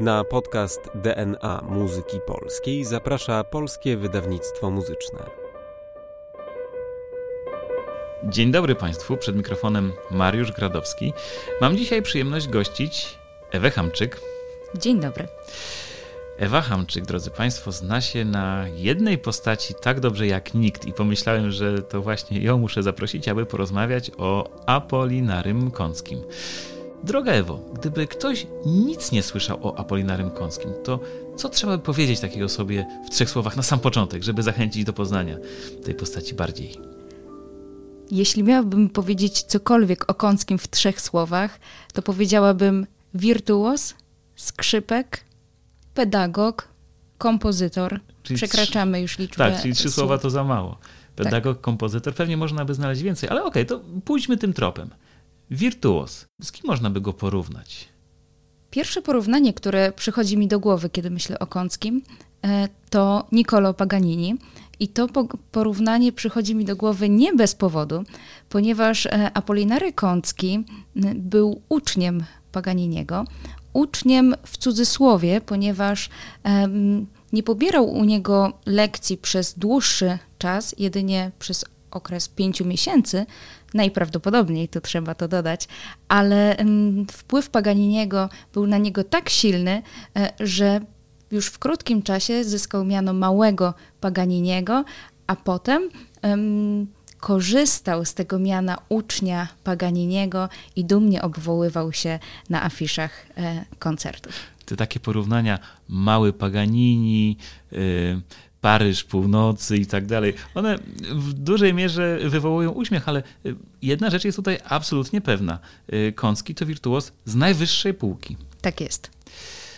Na podcast DNA Muzyki Polskiej zaprasza Polskie Wydawnictwo Muzyczne. Dzień dobry Państwu, przed mikrofonem Mariusz Gradowski. Mam dzisiaj przyjemność gościć Ewę Hamczyk. Dzień dobry. Ewa Hamczyk, drodzy Państwo, zna się na jednej postaci tak dobrze jak nikt i pomyślałem, że to właśnie ją muszę zaprosić, aby porozmawiać o Apolinarym Kąckim. Droga Ewo, gdyby ktoś nic nie słyszał o Apolinarym Kąckim, to co trzeba by powiedzieć takiego sobie w trzech słowach na sam początek, żeby zachęcić do poznania tej postaci bardziej? Jeśli miałabym powiedzieć cokolwiek o Kąckim w trzech słowach, to powiedziałabym wirtuos, skrzypek, pedagog, kompozytor. Czyli Przekraczamy trzy... już liczbę Tak, czyli trzy słów. słowa to za mało. Pedagog, tak. kompozytor, pewnie można by znaleźć więcej, ale okej, okay, to pójdźmy tym tropem. Wirtuos. Z kim można by go porównać? Pierwsze porównanie, które przychodzi mi do głowy, kiedy myślę o Kąckim, e, to Niccolo Paganini. I to porównanie przychodzi mi do głowy nie bez powodu, ponieważ e, Apolinary Kącki był uczniem Paganiniego, uczniem w cudzysłowie, ponieważ nie pobierał u niego lekcji przez dłuższy czas, jedynie przez okres pięciu miesięcy, najprawdopodobniej, to trzeba to dodać, ale wpływ Paganiniego był na niego tak silny, e, że już w krótkim czasie zyskał miano małego Paganiniego, a potem korzystał z tego miana ucznia Paganiniego i dumnie obwoływał się na afiszach e, koncertów. Te takie porównania, mały Paganini, y, Paryż północy i tak dalej, one w dużej mierze wywołują uśmiech, ale y, jedna rzecz jest tutaj absolutnie pewna. Y, Kącki to wirtuos z najwyższej półki. Tak jest.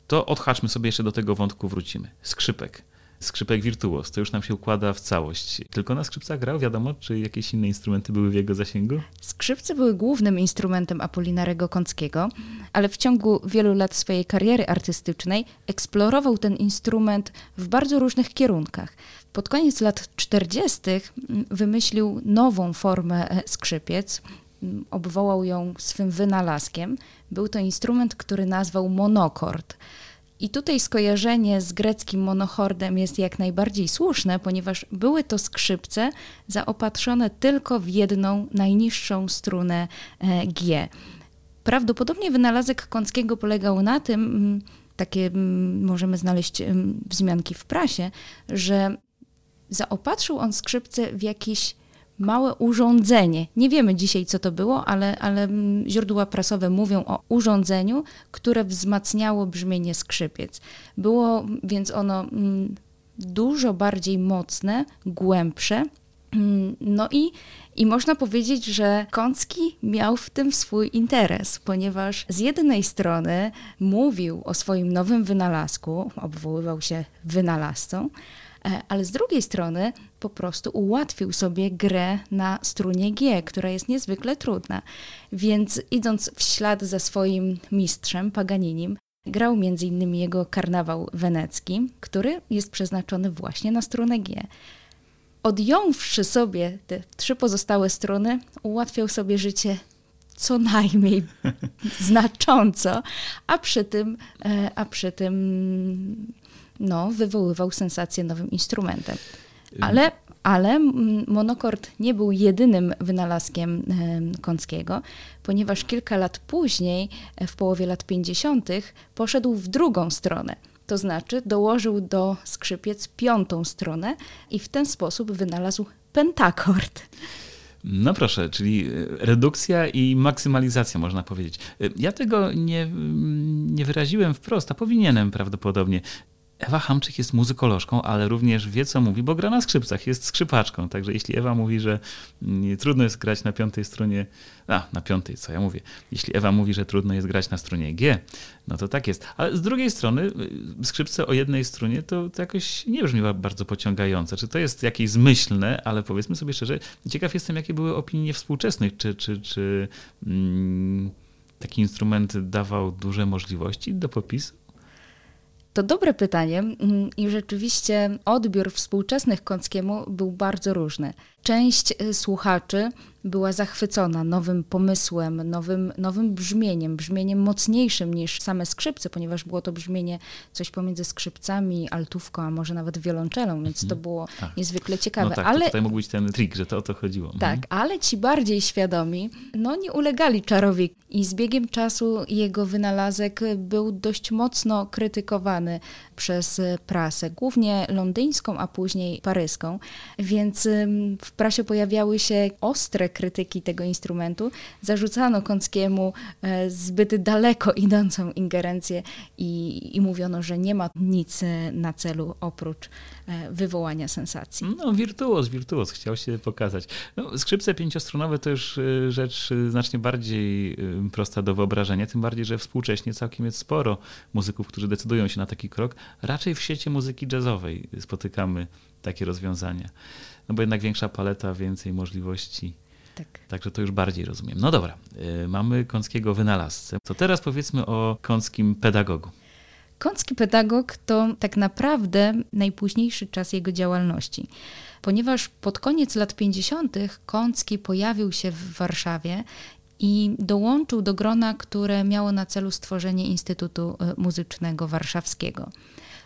To odhaczmy sobie jeszcze do tego wątku wrócimy. Skrzypek skrzypek wirtuos. To już nam się układa w całość. Tylko na skrzypcach grał, wiadomo, czy jakieś inne instrumenty były w jego zasięgu? Skrzypce były głównym instrumentem Apolinarego Kąckiego, ale w ciągu wielu lat swojej kariery artystycznej eksplorował ten instrument w bardzo różnych kierunkach. Pod koniec lat 40. wymyślił nową formę e, skrzypiec, obwołał ją swym wynalazkiem. Był to instrument, który nazwał monokord. I tutaj skojarzenie z greckim monochordem jest jak najbardziej słuszne, ponieważ były to skrzypce zaopatrzone tylko w jedną najniższą strunę e, G. Prawdopodobnie wynalazek Kąckiego polegał na tym, mm, takie mm, możemy znaleźć mm, wzmianki w prasie, że zaopatrzył on skrzypce w jakiś małe urządzenie. Nie wiemy dzisiaj, co to było, ale, ale źródła prasowe mówią o urządzeniu, które wzmacniało brzmienie skrzypiec. Było więc ono mm, dużo bardziej mocne, głębsze. Mm, no i, i można powiedzieć, że Kącki miał w tym swój interes, ponieważ z jednej strony mówił o swoim nowym wynalazku, obwoływał się wynalazcą, ale z drugiej strony po prostu ułatwił sobie grę na strunie G, która jest niezwykle trudna. Więc idąc w ślad za swoim mistrzem, Paganinim, grał m.in. jego karnawał wenecki, który jest przeznaczony właśnie na strunę G. Odjąwszy sobie te trzy pozostałe struny, ułatwiał sobie życie co najmniej znacząco, a przy tym, e, a przy tym no, wywoływał sensację nowym instrumentem. Ale, ale monokord nie był jedynym wynalazkiem Kąckiego, ponieważ kilka lat później, e, w połowie lat 50., poszedł w drugą stronę. To znaczy dołożył do skrzypiec piątą stronę i w ten sposób wynalazł pentakord. No proszę, czyli e, redukcja i maksymalizacja, można powiedzieć. E, ja tego nie, nie wyraziłem wprost, a powinienem prawdopodobnie. Ewa Hamczyk jest muzykolożką, ale również wie, co mówi, bo gra na skrzypcach, jest skrzypaczką. Także jeśli Ewa mówi, że mm, trudno jest grać na piątej stronie, a na piątej, co ja mówię, jeśli Ewa mówi, że trudno jest grać na stronie G, no to tak jest. Ale z drugiej strony y, skrzypce o jednej strunie to, to jakoś nie brzmi bardzo pociągające. Czy to jest jakieś zmyślne, ale powiedzmy sobie szczerze, ciekaw jestem, jakie były opinie współczesnych, czy, czy, czy mm, taki instrument dawał duże możliwości do popisu? To dobre pytanie mm, i rzeczywiście odbiór współczesnych Kąckiemu był bardzo różny. Część y, słuchaczy była zachwycona nowym pomysłem, nowym, nowym brzmieniem, brzmieniem mocniejszym niż same skrzypce, ponieważ było to brzmienie coś pomiędzy skrzypcami, altówką, a może nawet wiolonczelą, więc to mhm. było tak. niezwykle ciekawe. No tak, ale tutaj mógł być ten trik, że to o to chodziło. Mhm. Tak, ale ci bardziej świadomi, no nie ulegali czarowi i z biegiem czasu jego wynalazek był dość mocno krytykowany przez prasę, głównie londyńską, a później paryską, więc w prasie pojawiały się ostre krytyki tego instrumentu. Zarzucano Kąckiemu e, zbyt daleko idącą ingerencję i, i mówiono, że nie ma nic e, na celu oprócz e, wywołania sensacji. No, wirtuoz, wirtuoz, chciał się pokazać. No, skrzypce pięciostrunowe to już rzecz znacznie bardziej prosta do wyobrażenia, tym bardziej, że współcześnie całkiem jest sporo muzyków, którzy decydują się na taki krok. Raczej w świecie muzyki jazzowej spotykamy takie rozwiązania. No bo jednak większa paleta, więcej możliwości. Tak. Także to już bardziej rozumiem. No dobra, y, mamy Kąckiego wynalazcę. To teraz powiedzmy o Kąckim pedagogu. Kącki pedagog to tak naprawdę najpóźniejszy czas jego działalności, ponieważ pod koniec lat 50. Kącki pojawił się w Warszawie i dołączył do grona, które miało na celu stworzenie Instytutu y, Muzycznego Warszawskiego.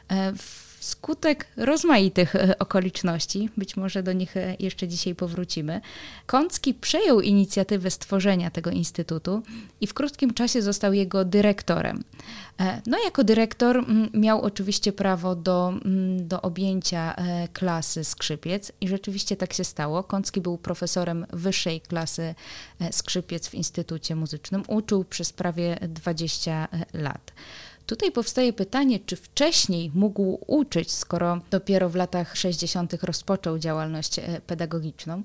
E, w Skutek rozmaitych e, okoliczności, być może do nich e, jeszcze dzisiaj powrócimy, Kącki przejął inicjatywę stworzenia tego instytutu i w krótkim czasie został jego dyrektorem. E, no, jako dyrektor miał oczywiście prawo do, do objęcia klasy skrzypiec i rzeczywiście tak się stało. Kącki był profesorem wyższej klasy skrzypiec w Instytucie Muzycznym, uczył przez prawie 20 lat. Tutaj powstaje pytanie, czy wcześniej mógł uczyć, skoro dopiero w latach 60. rozpoczął działalność e, pedagogiczną.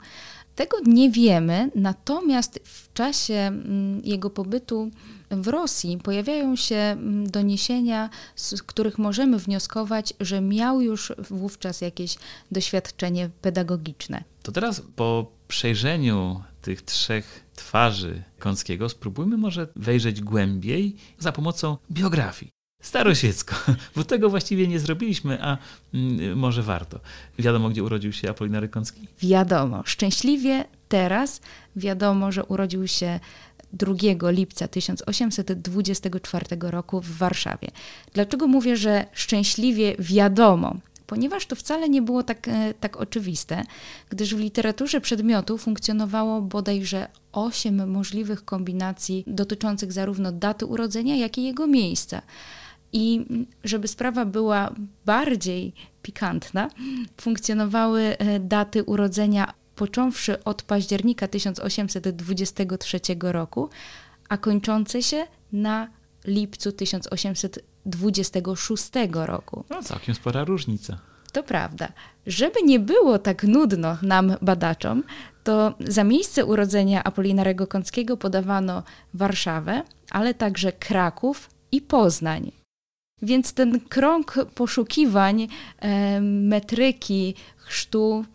Tego nie wiemy, natomiast w czasie mm, jego pobytu w Rosji pojawiają się mm, doniesienia, z których możemy wnioskować, że miał już wówczas jakieś doświadczenie pedagogiczne. To teraz po przejrzeniu tych trzech twarzy Kąckiego spróbujmy może wejrzeć głębiej za pomocą biografii. Starosiecko, bo tego właściwie nie zrobiliśmy, a mm, może warto. Wiadomo, gdzie urodził się Apolinary Kącki? Wiadomo. Szczęśliwie teraz wiadomo, że urodził się 2 lipca 1824 roku w Warszawie. Dlaczego mówię, że szczęśliwie wiadomo? Ponieważ to wcale nie było tak, e, tak oczywiste, gdyż w literaturze przedmiotu funkcjonowało bodajże osiem możliwych kombinacji dotyczących zarówno daty urodzenia, jak i jego miejsca. I żeby sprawa była bardziej pikantna, funkcjonowały e, daty urodzenia począwszy od października 1823 roku, a kończące się na lipcu 1826 roku. No, całkiem spora różnica. To prawda. Żeby nie było tak nudno nam, badaczom, to za miejsce urodzenia Apolinarego Kąckiego podawano Warszawę, ale także Kraków i Poznań. Więc ten krąg poszukiwań e, metryki, chrztu,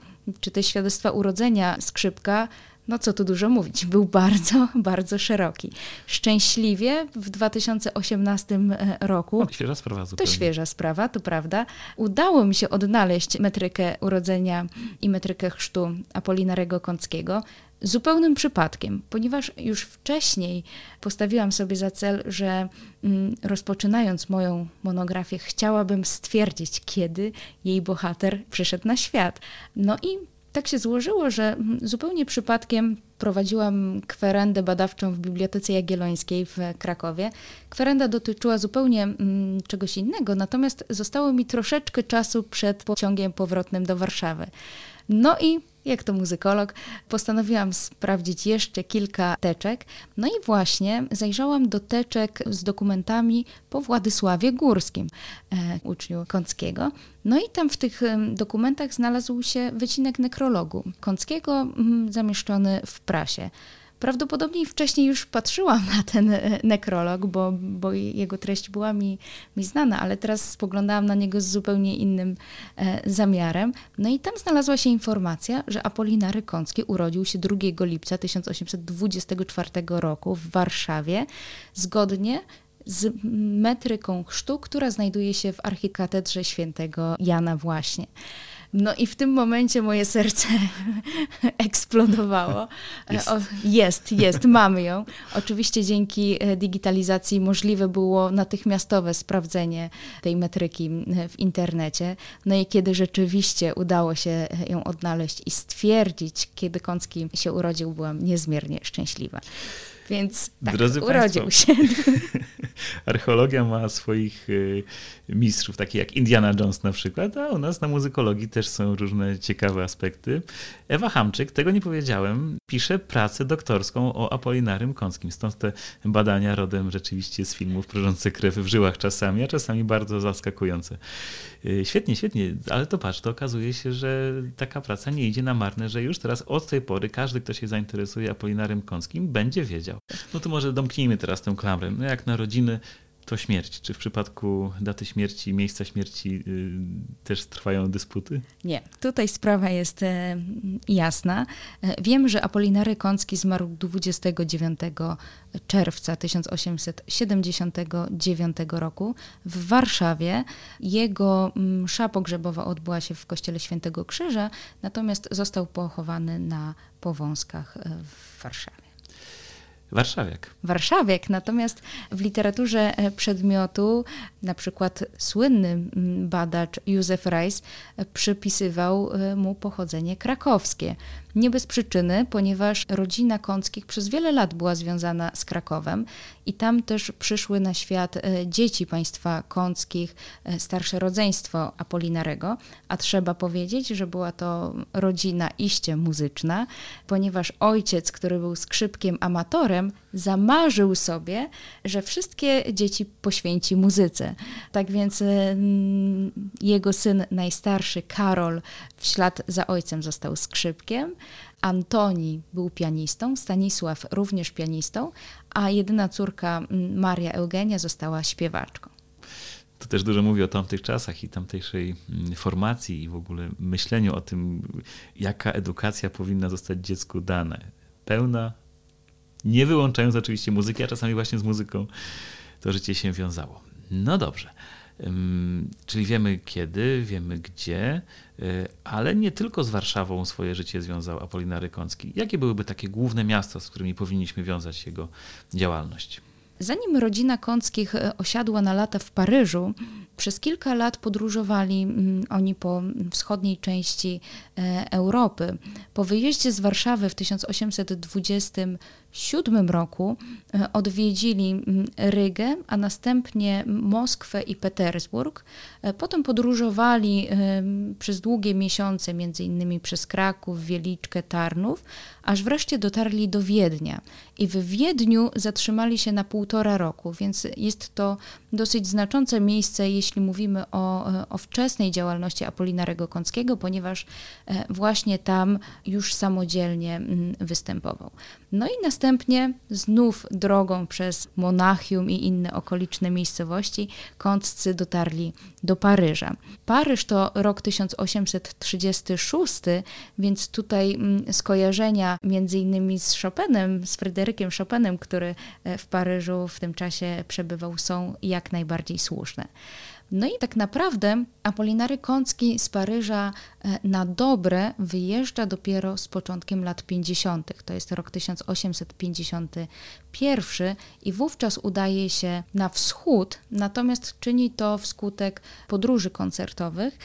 czy też świadectwa urodzenia skrzypka no co tu dużo mówić, był bardzo, bardzo szeroki. Szczęśliwie w 2018 e, roku. O, świeża sprawa zupełnie. To świeża sprawa, to prawda. Udało mi się odnaleźć metrykę urodzenia i metrykę chrztu Apolinarego Kąckiego. Zupełnym przypadkiem, ponieważ już wcześniej postawiłam sobie za cel, że mm, rozpoczynając moją monografię, chciałabym stwierdzić, kiedy jej bohater przyszedł na świat. No i tak się złożyło, że mm, zupełnie przypadkiem prowadziłam kwerendę badawczą w Bibliotece Jagiellońskiej w Krakowie. Kwerenda dotyczyła zupełnie mm, czegoś innego, natomiast zostało mi troszeczkę czasu przed pociągiem powrotnym do Warszawy. No i jak to muzykolog, postanowiłam sprawdzić jeszcze kilka teczek. No i właśnie zajrzałam do teczek z dokumentami po Władysławie Górskim, e, uczniu Kąckiego. No i tam w tych dokumentach znalazł się wycinek nekrologu Kąckiego zamieszczony w prasie. Prawdopodobnie wcześniej już patrzyłam na ten e, nekrolog, bo, bo jego treść była mi, mi znana, ale teraz spoglądałam na niego z zupełnie innym e, zamiarem. No i tam znalazła się informacja, że Apolinary Kącki urodził się 2 lipca 1824 roku w Warszawie, zgodnie z metryką chrztu, która znajduje się w archikatedrze świętego Jana właśnie. No i w tym momencie moje serce eksplodowało. Jest. O, jest, jest, mamy ją. Oczywiście dzięki e, digitalizacji możliwe było natychmiastowe sprawdzenie tej metryki w internecie. No i kiedy rzeczywiście udało się e, ją odnaleźć i stwierdzić, kiedy Kącki się urodził, byłam niezmiernie szczęśliwa. Więc tak, Drodzy urodził Państwo, się. Archeologia ma swoich y, mistrzów, takich jak Indiana Jones na przykład, a u nas na muzykologii też są różne ciekawe aspekty. Ewa Hamczyk, tego nie powiedziałem, pisze pracę doktorską o Apolinarym Kąckim. Stąd te badania rodem rzeczywiście z filmów prożące krew w żyłach czasami, a czasami bardzo zaskakujące. Y, Świetnie, świetnie, ale to patrz, to okazuje się, że taka praca nie idzie na marne, że już teraz od tej pory każdy, kto się zainteresuje Apolinarym Kąckim, będzie wiedział. No to może domknijmy teraz tę klamrę. No jak narodziny, to śmierć. Czy w przypadku daty śmierci, miejsca śmierci y, też trwają dysputy? Nie, tutaj sprawa jest e, jasna. Wiem, że Apolinary Kącki zmarł 29 czerwca 1879 roku w Warszawie. Jego msza pogrzebowa odbyła się w kościele Świętego Krzyża, natomiast został pochowany na Powązkach e, w Warszawie. Warszawiak. Warszawiak, natomiast w literaturze e, przedmiotu, na przykład słynny badacz Józef Reis e, przypisywał e, mu pochodzenie krakowskie. Nie bez przyczyny, ponieważ rodzina Kąckich przez wiele lat była związana z Krakowem i tam też przyszły na świat dzieci państwa Kąckich, starsze rodzeństwo Apolinarego, a trzeba powiedzieć, że była to rodzina iście muzyczna, ponieważ ojciec, który był skrzypkiem amatorem, zamarzył sobie, że wszystkie dzieci poświęci muzyce. Tak więc mm, jego syn najstarszy, Karol, w ślad za ojcem został skrzypkiem. Antoni był pianistą, Stanisław również pianistą, a jedyna córka mm, Maria Eugenia została śpiewaczką. To też dużo mówi o tamtych czasach i tamtejszej mm, formacji i w ogóle myśleniu o tym, jaka edukacja powinna zostać dziecku dana. Pełna, nie wyłączając oczywiście muzyki, a czasami właśnie z muzyką to życie się wiązało. No dobrze. Czyli wiemy kiedy, wiemy gdzie, y, ale nie tylko z Warszawą swoje życie związał Apolinary Kącki. Jakie byłyby takie główne miasta, z którymi powinniśmy wiązać jego działalność? Zanim rodzina Kąckich e, osiadła na lata w Paryżu, przez kilka lat podróżowali mm, oni po wschodniej części e, Europy. Po wyjeździe z Warszawy w 1827 roku e, odwiedzili mm, Rygę, a następnie Moskwę i Petersburg. Potem podróżowali przez długie miesiące, między innymi przez Kraków, Wieliczkę, Tarnów, aż wreszcie dotarli do Wiednia. I w Wiedniu zatrzymali się na półtora roku, więc jest to dosyć znaczące miejsce, jeśli mówimy o, o wczesnej działalności Apolinarego Kąckiego, ponieważ e, właśnie tam już samodzielnie mm, występował. No i następnie znów drogą przez Monachium i inne okoliczne miejscowości Kąccy dotarli do Paryża. Paryż to rok 1836, więc tutaj mm, skojarzenia między innymi z Chopinem, z Fryderykiem Chopinem, który e, w Paryżu w tym czasie przebywał, są jak najbardziej słuszne. No i tak naprawdę Apolinary Kącki z Paryża e, na dobre wyjeżdża dopiero z początkiem lat 50. To jest rok 1851 i wówczas udaje się na wschód, natomiast czyni to wskutek podróży koncertowych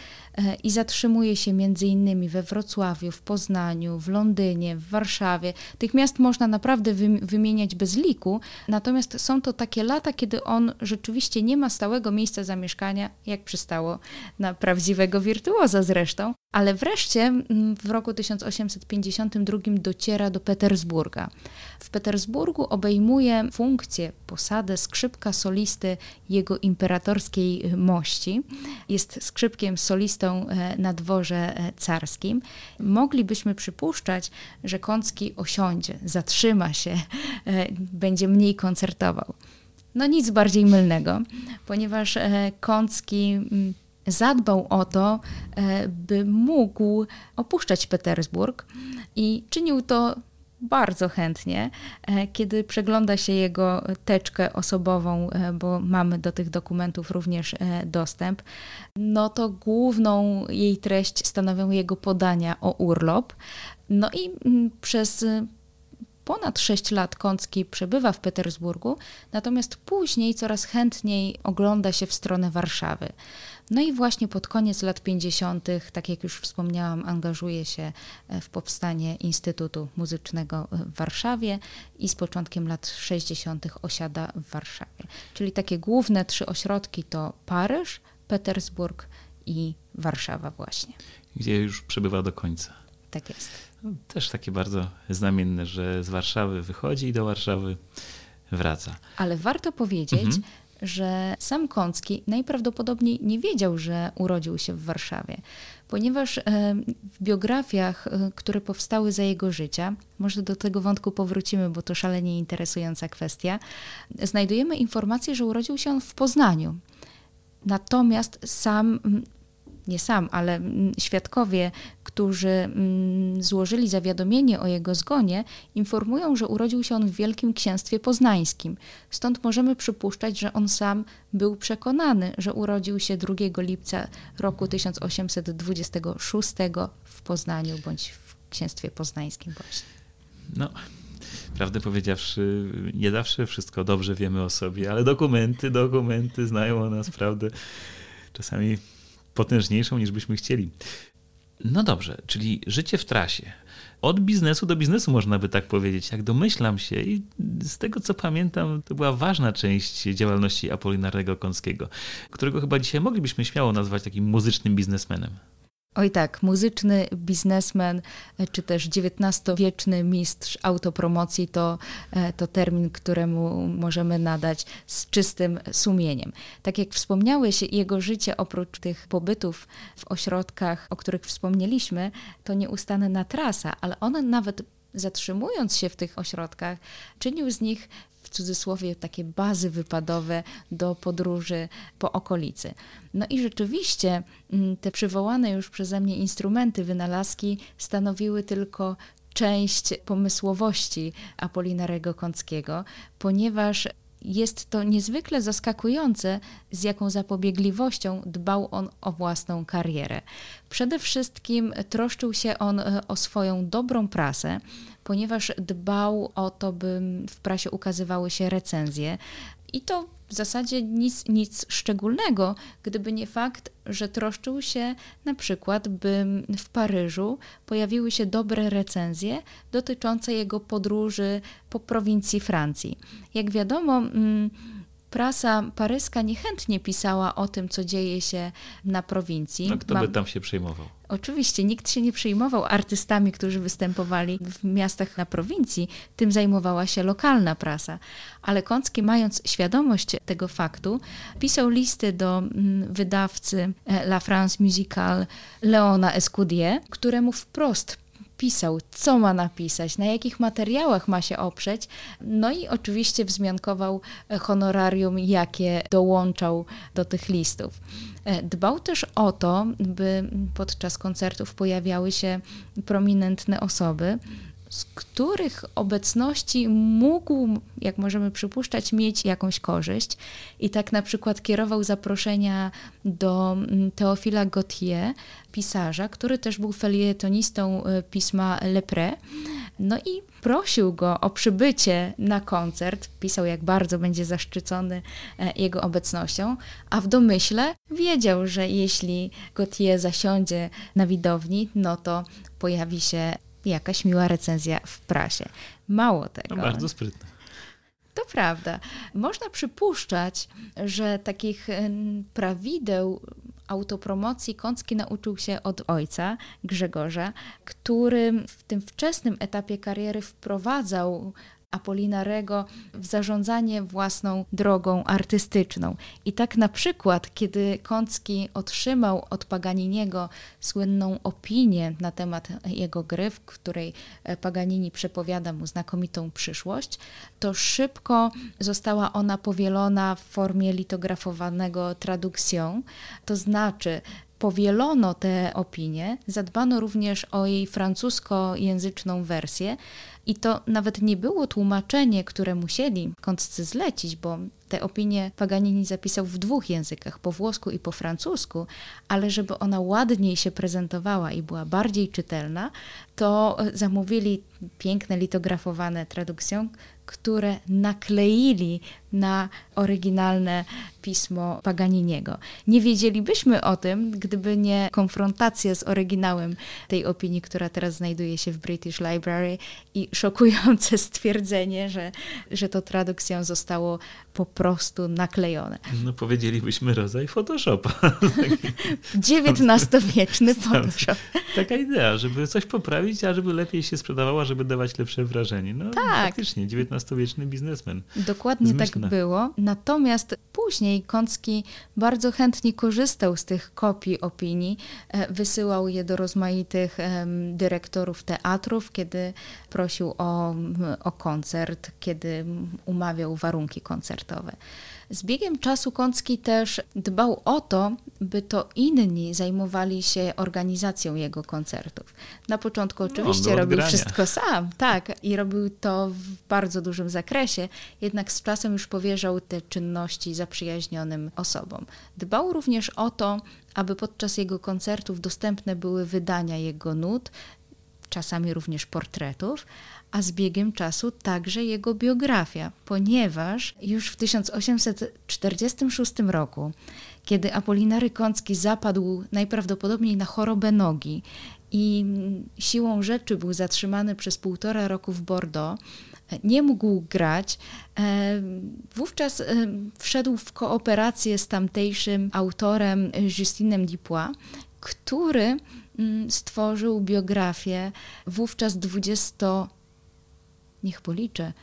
i zatrzymuje się między innymi we Wrocławiu, w Poznaniu, w Londynie, w Warszawie. Tych miast można naprawdę wymieniać bez liku, natomiast są to takie lata, kiedy on rzeczywiście nie ma stałego miejsca zamieszkania, jak przystało na prawdziwego wirtuoza zresztą, ale wreszcie mm, w roku 1852 dociera do Petersburga. W Petersburgu obejmuje funkcję, posadę skrzypka solisty jego imperatorskiej mości. Jest skrzypkiem solistą e, na dworze e, carskim. Moglibyśmy przypuszczać, że Kącki osiądzie, zatrzyma się, e, będzie mniej koncertował. No nic bardziej mylnego, ponieważ Kącki mm, zadbał o to, by mógł opuszczać Petersburg i czynił to bardzo chętnie, e, kiedy przegląda się jego teczkę osobową, e, bo mamy do tych dokumentów również e, dostęp, no to główną jej treść stanowią jego podania o urlop. No i mm, przez ponad 6 lat Kącki przebywa w Petersburgu, natomiast później coraz chętniej ogląda się w stronę Warszawy. No i właśnie pod koniec lat 50., tak jak już wspomniałam, angażuje się e, w powstanie Instytutu Muzycznego w Warszawie i z początkiem lat 60. osiada w Warszawie. Czyli takie główne trzy ośrodki to Paryż, Petersburg i Warszawa właśnie. Gdzie już przebywa do końca. Tak jest. Też takie bardzo znamienne, że z Warszawy wychodzi i do Warszawy wraca. Ale warto powiedzieć, mhm że sam Kącki najprawdopodobniej nie wiedział, że urodził się w Warszawie, ponieważ e, w biografiach, e, które powstały za jego życia, może do tego wątku powrócimy, bo to szalenie interesująca kwestia, znajdujemy informację, że urodził się on w Poznaniu. Natomiast sam nie sam, ale mm, świadkowie, którzy mm, złożyli zawiadomienie o jego zgonie, informują, że urodził się on w Wielkim Księstwie Poznańskim. Stąd możemy przypuszczać, że on sam był przekonany, że urodził się 2 lipca roku 1826 w Poznaniu bądź w Księstwie Poznańskim właśnie. No, prawdę powiedziawszy, nie zawsze wszystko dobrze wiemy o sobie, ale dokumenty, dokumenty znają o nas, prawdę. Czasami potężniejszą niż byśmy chcieli. No dobrze, czyli życie w trasie. Od biznesu do biznesu można by tak powiedzieć, jak domyślam się i z tego co pamiętam, to była ważna część działalności Apolinarnego Kąckiego, którego chyba dzisiaj moglibyśmy śmiało nazwać takim muzycznym biznesmenem. Oj tak, muzyczny biznesmen, e, czy też XIX-wieczny mistrz autopromocji to, e, to termin, któremu możemy nadać z czystym sumieniem. Tak jak wspomniałeś, jego życie oprócz tych pobytów w ośrodkach, o których wspomnieliśmy, to nieustanna trasa, ale on nawet zatrzymując się w tych ośrodkach, czynił z nich cudzysłowie takie bazy wypadowe do podróży po okolicy. No i rzeczywiście mm, te przywołane już przeze mnie instrumenty, wynalazki stanowiły tylko część pomysłowości Apolinarego Kąckiego, ponieważ jest to niezwykle zaskakujące, z jaką zapobiegliwością dbał on o własną karierę. Przede wszystkim troszczył się on e, o swoją dobrą prasę, ponieważ dbał o to, by w prasie ukazywały się recenzje. I to w zasadzie nic, nic szczególnego, gdyby nie fakt, że troszczył się na przykład, by w Paryżu pojawiły się dobre recenzje dotyczące jego podróży po prowincji Francji. Jak wiadomo, mm, prasa paryska niechętnie pisała o tym, co dzieje się na prowincji. No kto by tam się przejmował? Oczywiście nikt się nie przejmował artystami, którzy występowali w miastach na prowincji. Tym zajmowała się lokalna prasa. Ale Kącki, mając świadomość tego faktu, pisał listy do mm, wydawcy e, La France Musicale Leona Escudier, któremu wprost pisał, co ma napisać, na jakich materiałach ma się oprzeć. No i oczywiście wzmiankował honorarium, jakie dołączał do tych listów. E, dbał też o to, by podczas koncertów pojawiały się prominentne osoby, z których obecności mógł, jak możemy przypuszczać, mieć jakąś korzyść. I tak na przykład kierował zaproszenia do mm, Teofila Gautier, pisarza, który też był felietonistą y, pisma Lepre. No i prosił go o przybycie na koncert. Pisał, jak bardzo będzie zaszczycony e, jego obecnością, a w domyśle wiedział, że jeśli Gautier zasiądzie na widowni, no to pojawi się jakaś miła recenzja w prasie. Mało tego. No bardzo sprytne. To prawda. Można przypuszczać, że takich prawideł autopromocji Kącki nauczył się od ojca, Grzegorza, który w tym wczesnym etapie kariery wprowadzał Apolinarego w zarządzanie własną drogą artystyczną. I tak na przykład, kiedy Kącki otrzymał od Paganiniego słynną opinię na temat jego gry, w której Paganini przepowiada mu znakomitą przyszłość, to szybko została ona powielona w formie litografowanego traducją, to znaczy powielono te opinie, zadbano również o jej francuskojęzyczną wersję, I to nawet nie było tłumaczenie, które musieli kątcy zlecić, bo te opinie Paganini zapisał w dwóch językach, po włosku i po francusku, ale żeby ona ładniej się prezentowała i była bardziej czytelna, to zamówili piękne litografowane traducją, które nakleili na oryginalne pismo Paganiniego. Nie wiedzielibyśmy o tym, gdyby nie konfrontacja z oryginałem tej opinii, która teraz znajduje się w British Library i szokujące stwierdzenie, że, że to tradukcją zostało po prostu naklejone. No powiedzielibyśmy rodzaj Photoshopa. XIX-wieczny Photoshop. Taka idea, żeby coś poprawić, a żeby lepiej się sprzedawała, żeby dawać lepsze wrażenie. No tak. faktycznie, XIX-wieczny biznesmen. Dokładnie Zmyślne. tak było. Natomiast później Kącki bardzo chętnie korzystał z tych kopii opinii, e, wysyłał je do rozmaitych dyrektorów teatrów, kiedy prosił o, o koncert, kiedy umawiał warunki koncertowe. Z biegiem czasu Kącki też dbał o to, by to inni zajmowali się organizacją jego koncertów. Na początku no, oczywiście no, robił wszystko sam, tak, i robił to w bardzo dużym zakresie, jednak z czasem już powierzał te czynności zaprzyjaźnionym osobom. Dbał również o to, aby podczas jego koncertów dostępne były wydania jego nut, czasami również portretów, a z biegiem czasu także jego biografia, ponieważ już w 1846 roku, kiedy Apolinary Kącki zapadł najprawdopodobniej na chorobę nogi i siłą rzeczy był zatrzymany przez półtora roku w Bordeaux, nie mógł grać, e, wówczas e, wszedł w kooperację z tamtejszym autorem Justinem Dupois, który mm, stworzył biografię. Wówczas 20 niech policzę,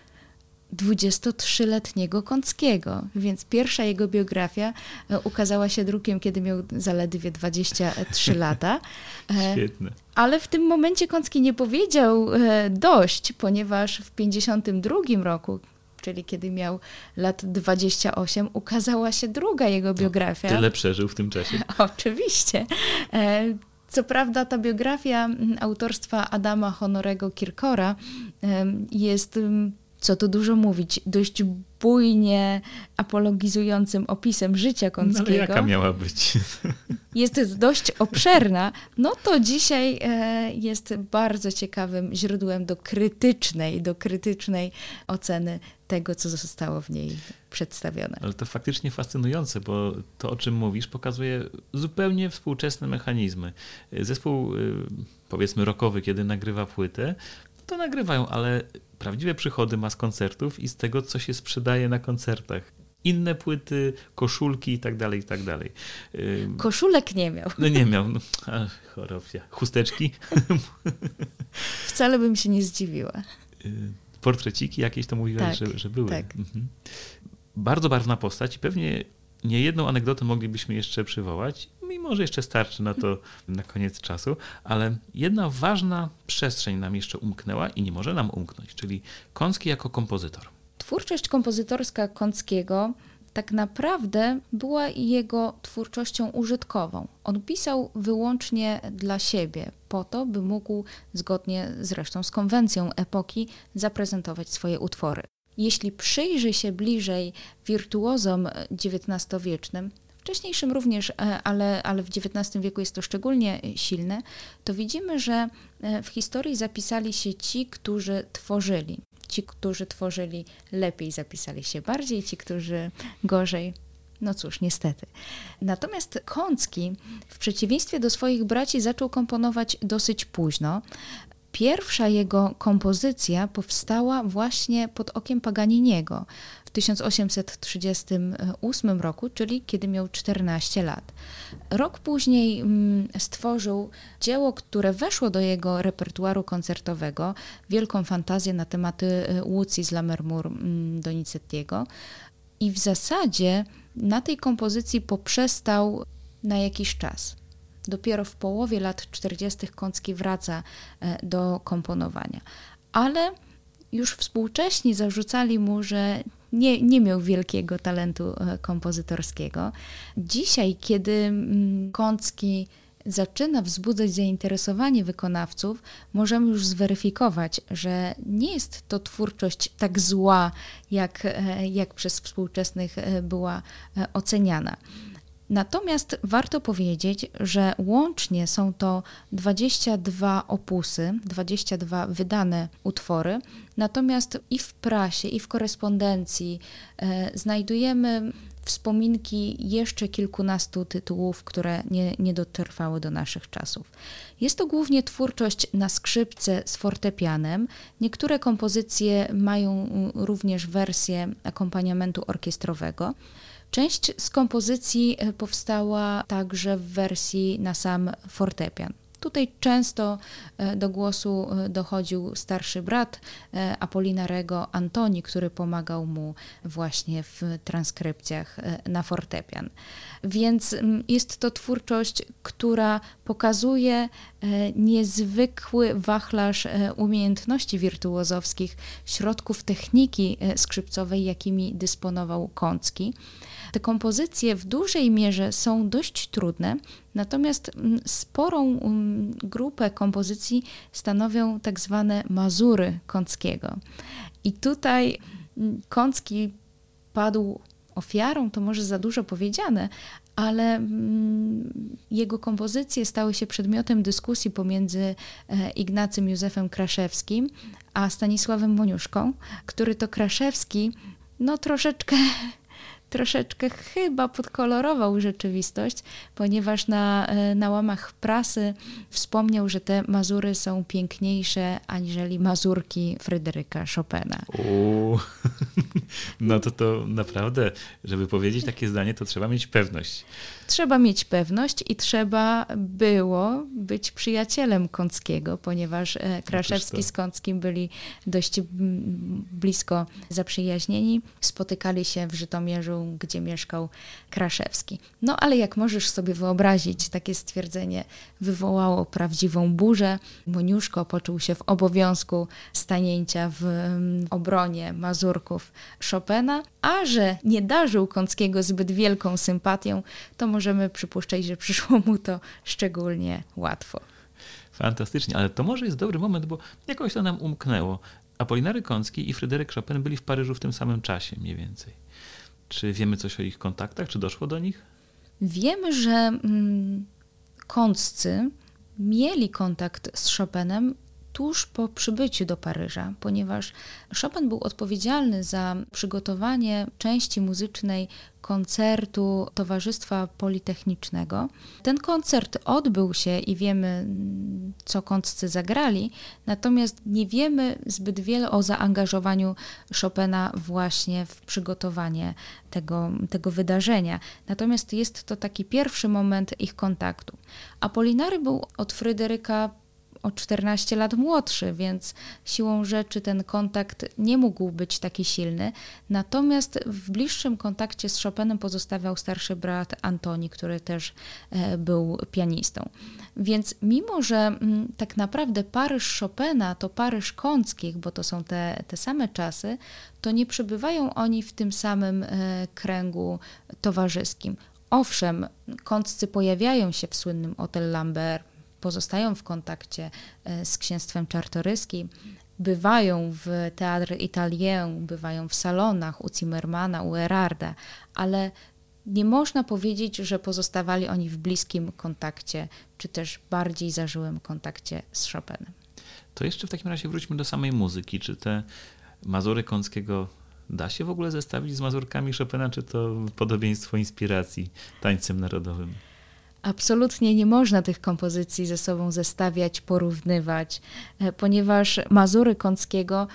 23-letniego Kąckiego, więc pierwsza jego biografia e, ukazała się drukiem, kiedy miał zaledwie 23 lata. E, Świetne. Ale w tym momencie Kącki nie powiedział e, dość, ponieważ w 52 roku, czyli kiedy miał lat 28, ukazała się druga jego biografia. Tyle przeżył w tym czasie. Oczywiście. Co prawda ta biografia autorstwa Adama Honorego Kirkora jest, co tu dużo mówić, dość bujnie apologizującym opisem życia Kąckiego. No, ale jaka miała być? Jest dość obszerna. No to dzisiaj e, jest bardzo ciekawym źródłem do krytycznej, do krytycznej oceny tego, co zostało w niej przedstawione. Ale to faktycznie fascynujące, bo to, o czym mówisz, pokazuje zupełnie współczesne mechanizmy. Zespół, y, powiedzmy, rockowy, kiedy nagrywa płytę, to nagrywają, ale prawdziwe przychody ma z koncertów i z tego, co się sprzedaje na koncertach. Inne płyty, koszulki i tak dalej, i tak dalej. Koszulek nie miał. No nie miał. No, chorobia. Chusteczki? Wcale bym się nie zdziwiła. Y, portreciki jakieś to mówiłaś, tak, że, że były. Tak. Mhm. Bardzo barwna postać i pewnie nie jedną anegdotę moglibyśmy jeszcze przywołać, mimo że jeszcze starczy na to na koniec czasu, ale jedna ważna przestrzeń nam jeszcze umknęła i nie może nam umknąć, czyli Kącki jako kompozytor. Twórczość kompozytorska Kąckiego tak naprawdę była jego twórczością użytkową. On pisał wyłącznie dla siebie, po to, by mógł, zgodnie zresztą z konwencją epoki, zaprezentować swoje utwory. Jeśli przyjrzy się bliżej wirtuozom XIX-wiecznym, wcześniejszym również, e, ale, ale w XIX wieku jest to szczególnie silne, to widzimy, że e, w historii zapisali się ci, którzy tworzyli. Ci, którzy tworzyli lepiej, zapisali się bardziej, ci, którzy gorzej. No cóż, niestety. Natomiast Kącki, w przeciwieństwie do swoich braci, zaczął komponować dosyć późno. Pierwsza jego kompozycja powstała właśnie pod okiem Paganiniego w 1838 roku, czyli kiedy miał 14 lat. Rok później mm, stworzył dzieło, które weszło do jego repertuaru koncertowego, wielką fantazję na tematy y, Łucji z Lammermoor mm, Donizettiego. I w zasadzie na tej kompozycji poprzestał na jakiś czas. Dopiero w połowie lat 40. Kącki wraca e, do komponowania. Ale już współcześni zarzucali mu, że nie, nie miał wielkiego talentu e, kompozytorskiego. Dzisiaj, kiedy mm, Kącki zaczyna wzbudzać zainteresowanie wykonawców, możemy już zweryfikować, że nie jest to twórczość tak zła, jak, e, jak przez współczesnych e, była oceniana. Natomiast warto powiedzieć, że łącznie są to 22 opusy, 22 wydane utwory, natomiast i w prasie, i w korespondencji e, znajdujemy wspominki jeszcze kilkunastu tytułów, które nie, nie dotrwały do naszych czasów. Jest to głównie twórczość na skrzypce z fortepianem. Niektóre kompozycje mają również wersję akompaniamentu orkiestrowego. Część z kompozycji e, powstała także w wersji na sam fortepian. Tutaj często e, do głosu e, dochodził starszy brat Apolinarego, Antoni, który pomagał mu właśnie w transkrypcjach na fortepian. Więc jest to twórczość, która pokazuje niezwykły wachlarz umiejętności wirtuozowskich, środków techniki skrzypcowej, jakimi dysponował Kącki. Te kompozycje w dużej mierze są dość trudne, natomiast mm, sporą mm, grupę kompozycji stanowią tak zwane mazury Kąckiego. I tutaj mm, Kącki padł ofiarą, to może za dużo powiedziane, ale jego kompozycje stały się przedmiotem dyskusji pomiędzy e, Ignacym Józefem Kraszewskim a Stanisławem Moniuszką, który to Kraszewski no troszeczkę troszeczkę chyba podkolorował rzeczywistość, ponieważ na, na łamach prasy wspomniał, że te Mazury są piękniejsze aniżeli Mazurki Fryderyka Chopina. Uuu, no to to naprawdę, żeby powiedzieć takie zdanie, to trzeba mieć pewność. Trzeba mieć pewność i trzeba było być przyjacielem Kąckiego, ponieważ e, Kraszewski z Kąckim byli dość blisko zaprzyjaźnieni. Spotykali się w Żytomierzu, gdzie mieszkał Kraszewski. No ale jak możesz sobie wyobrazić, takie stwierdzenie wywołało prawdziwą burzę. Moniuszko poczuł się w obowiązku stanięcia w obronie Mazurków Chopina, a że nie darzył Kąckiego zbyt wielką sympatią, to możemy przypuszczać, że przyszło mu to szczególnie łatwo. Fantastycznie, ale to może jest dobry moment, bo jakoś to nam umknęło. Apolinary Kącki i Fryderyk Chopin byli w Paryżu w tym samym czasie mniej więcej. Czy wiemy coś o ich kontaktach? Czy doszło do nich? Wiemy, że mm, Kąccy mieli kontakt z Chopinem tuż po przybyciu do Paryża, ponieważ Chopin był odpowiedzialny za przygotowanie części muzycznej koncertu Towarzystwa Politechnicznego. Ten koncert odbył się i wiemy, co kątcy zagrali, natomiast nie wiemy zbyt wiele o zaangażowaniu Chopina właśnie w przygotowanie tego, tego wydarzenia. Natomiast jest to taki pierwszy moment ich kontaktu. Apolinary był od Fryderyka o 14 lat młodszy, więc siłą rzeczy ten kontakt nie mógł być taki silny. Natomiast w bliższym kontakcie z Chopinem pozostawiał starszy brat Antoni, który też e, był pianistą. Więc mimo, że mm, tak naprawdę Paryż Chopina to Paryż Kąckich, bo to są te, te same czasy, to nie przebywają oni w tym samym e, kręgu towarzyskim. Owszem, kąccy pojawiają się w słynnym Hotel Lambert, pozostają w kontakcie e, z księstwem czartoryskim, bywają w Teatr Italien, bywają w salonach u Zimmermana, u Erarda, ale nie można powiedzieć, że pozostawali oni w bliskim kontakcie, czy też bardziej zażyłym kontakcie z Chopinem. To jeszcze w takim razie wróćmy do samej muzyki. Czy te Mazury Kąckiego da się w ogóle zestawić z Mazurkami Chopina, czy to podobieństwo inspiracji tańcem narodowym? Absolutnie nie można tych kompozycji ze sobą zestawiać, porównywać, e, ponieważ Mazury Kąckiego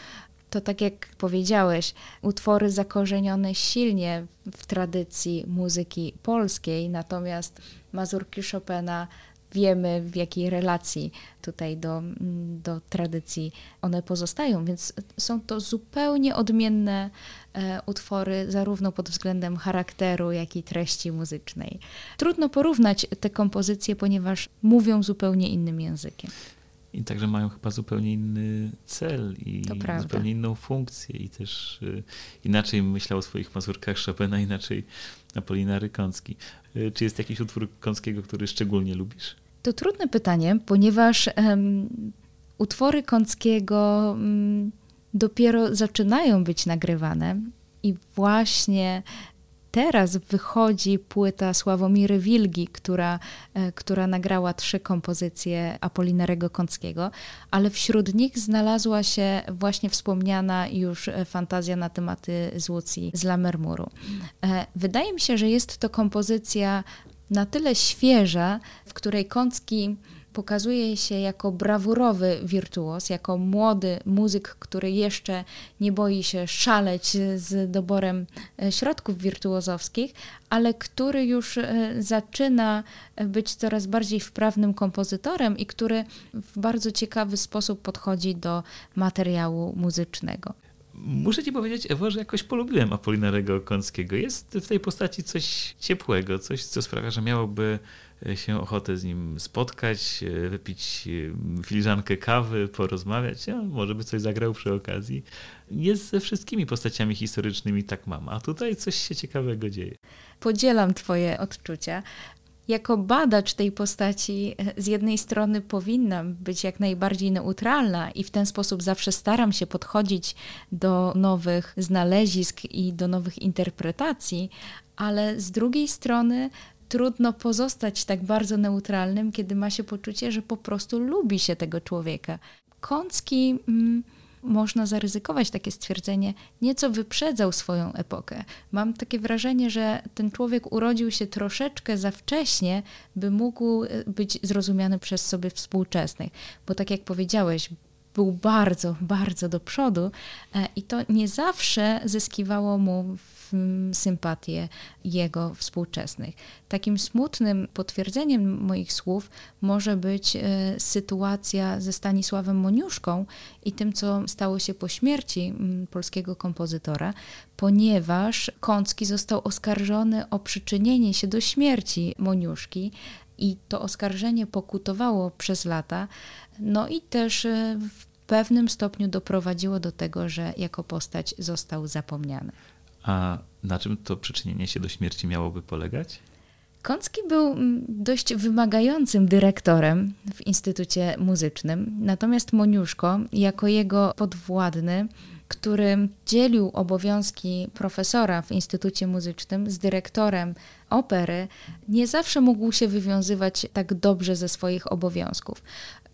to tak jak powiedziałeś, utwory zakorzenione silnie w tradycji muzyki polskiej, natomiast Mazurki Chopina wiemy, w jakiej relacji tutaj do, do tradycji one pozostają, więc są to zupełnie odmienne e, utwory, zarówno pod względem charakteru, jak i treści muzycznej. Trudno porównać te kompozycje, ponieważ mówią zupełnie innym językiem. I także mają chyba zupełnie inny cel i zupełnie inną funkcję i też y, inaczej myślał o swoich mazurkach Chopina, inaczej Apolinary Kącki. Y, czy jest jakiś utwór Kąckiego, który szczególnie lubisz? To trudne pytanie, ponieważ um, utwory Kąckiego um, dopiero zaczynają być nagrywane i właśnie teraz wychodzi płyta Sławomiry Wilgi, która, e, która nagrała trzy kompozycje Apolinarego Kąckiego, ale wśród nich znalazła się właśnie wspomniana już e, fantazja na tematy z Łucji z Lamermuru. E, wydaje mi się, że jest to kompozycja na tyle świeża, w której Kącki pokazuje się jako brawurowy wirtuos, jako młody muzyk, który jeszcze nie boi się szaleć z doborem e, środków wirtuozowskich, ale który już e, zaczyna być coraz bardziej wprawnym kompozytorem i który w bardzo ciekawy sposób podchodzi do materiału muzycznego. Muszę ci powiedzieć, Ewo, że jakoś polubiłem Apolinarego Kąckiego. Jest w tej postaci coś ciepłego, coś, co sprawia, że miałoby się ochotę z nim spotkać, e, wypić e, filiżankę kawy, porozmawiać, może by coś zagrał przy okazji. Jest ze wszystkimi postaciami historycznymi tak mam, a tutaj coś się ciekawego dzieje. Podzielam twoje odczucia jako badacz tej postaci e, z jednej strony powinnam być jak najbardziej neutralna i w ten sposób zawsze staram się podchodzić do nowych znalezisk i do nowych interpretacji, ale z drugiej strony trudno pozostać tak bardzo neutralnym, kiedy ma się poczucie, że po prostu lubi się tego człowieka. Kącki. Mm, można zaryzykować takie stwierdzenie, nieco wyprzedzał swoją epokę. Mam takie wrażenie, że ten człowiek urodził się troszeczkę za wcześnie, by mógł e, być zrozumiany przez sobie współczesnych. Bo tak jak powiedziałeś, był bardzo, bardzo do przodu e, i to nie zawsze zyskiwało mu sympatię jego współczesnych. Takim smutnym potwierdzeniem moich słów może być e, sytuacja ze Stanisławem Moniuszką i tym, co stało się po śmierci polskiego kompozytora, ponieważ Kącki został oskarżony o przyczynienie się do śmierci Moniuszki i to oskarżenie pokutowało przez lata. No i też e, w pewnym stopniu doprowadziło do tego, że jako postać został zapomniany. A na czym to przyczynienie się do śmierci miałoby polegać? Kącki był mm, dość wymagającym dyrektorem w Instytucie Muzycznym, natomiast Moniuszko, jako jego podwładny, który dzielił obowiązki profesora w Instytucie Muzycznym z dyrektorem opery, nie zawsze mógł się wywiązywać tak dobrze ze swoich obowiązków.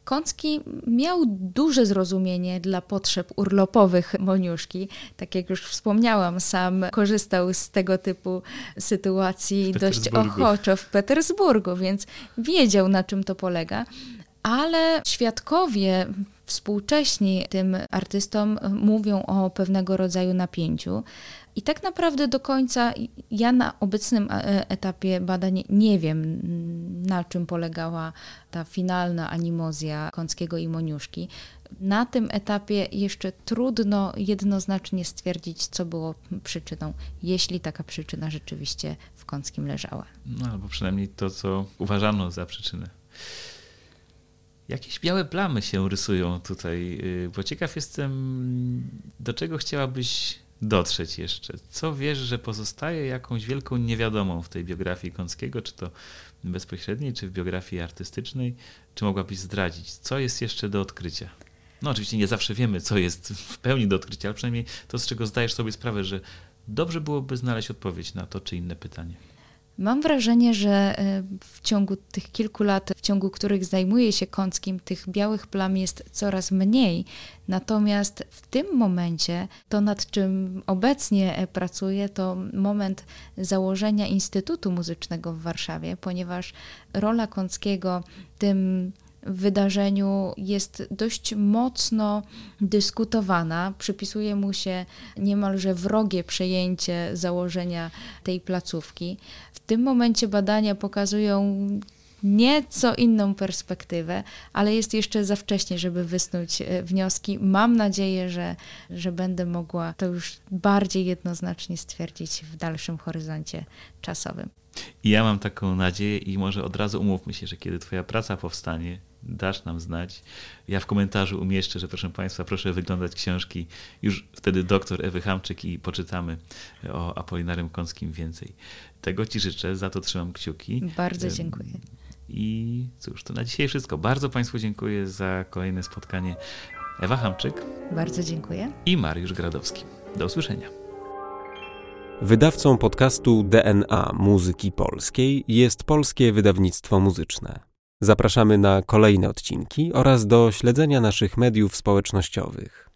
Kącki miał duże zrozumienie dla potrzeb urlopowych Moniuszki. Tak jak już wspomniałam, sam korzystał z tego typu sytuacji dość ochoczo w Petersburgu, więc wiedział na czym to polega. Ale świadkowie współcześni tym artystom mówią o pewnego rodzaju napięciu. I tak naprawdę do końca ja na obecnym e, etapie badań nie wiem, na czym polegała ta finalna animozja Kąckiego i Moniuszki. Na tym etapie jeszcze trudno jednoznacznie stwierdzić, co było przyczyną, jeśli taka przyczyna rzeczywiście w Kąckim leżała. No albo przynajmniej to, co uważano za przyczynę. Jakieś białe plamy się rysują tutaj, y, bo ciekaw jestem, do czego chciałabyś dotrzeć jeszcze? Co wiesz, że pozostaje jakąś wielką niewiadomą w tej biografii Kąckiego, czy to bezpośredniej, czy w biografii artystycznej? Czy mogłabyś zdradzić? Co jest jeszcze do odkrycia? No oczywiście nie zawsze wiemy, co jest w pełni do odkrycia, ale przynajmniej to, z czego zdajesz sobie sprawę, że dobrze byłoby znaleźć odpowiedź na to czy inne pytanie. Mam wrażenie, że e, w ciągu tych kilku lat, w ciągu których zajmuję się Kąckim, tych białych plam jest coraz mniej. Natomiast w tym momencie to, nad czym obecnie e, pracuję, to moment założenia Instytutu Muzycznego w Warszawie, ponieważ rola Kąckiego tym wydarzeniu jest dość mocno dyskutowana. Przypisuje mu się niemalże wrogie przejęcie założenia tej placówki. W tym momencie badania pokazują nieco inną perspektywę, ale jest jeszcze za wcześnie, żeby wysnuć e, wnioski. Mam nadzieję, że, że będę mogła to już bardziej jednoznacznie stwierdzić w dalszym horyzoncie czasowym. I ja mam taką nadzieję i może od razu umówmy się, że kiedy Twoja praca powstanie, dasz nam znać. Ja w komentarzu umieszczę, że proszę Państwa, proszę wyglądać książki już wtedy doktor Ewy Hamczyk i poczytamy o Apolinarym Kąskim więcej. Tego Ci życzę, za to trzymam kciuki. Bardzo dziękuję. I cóż, to na dzisiaj wszystko. Bardzo Państwu dziękuję za kolejne spotkanie. Ewa Hamczyk. Bardzo dziękuję. I Mariusz Gradowski. Do usłyszenia. Wydawcą podcastu DNA Muzyki Polskiej jest Polskie Wydawnictwo Muzyczne. Zapraszamy na kolejne odcinki oraz do śledzenia naszych mediów społecznościowych.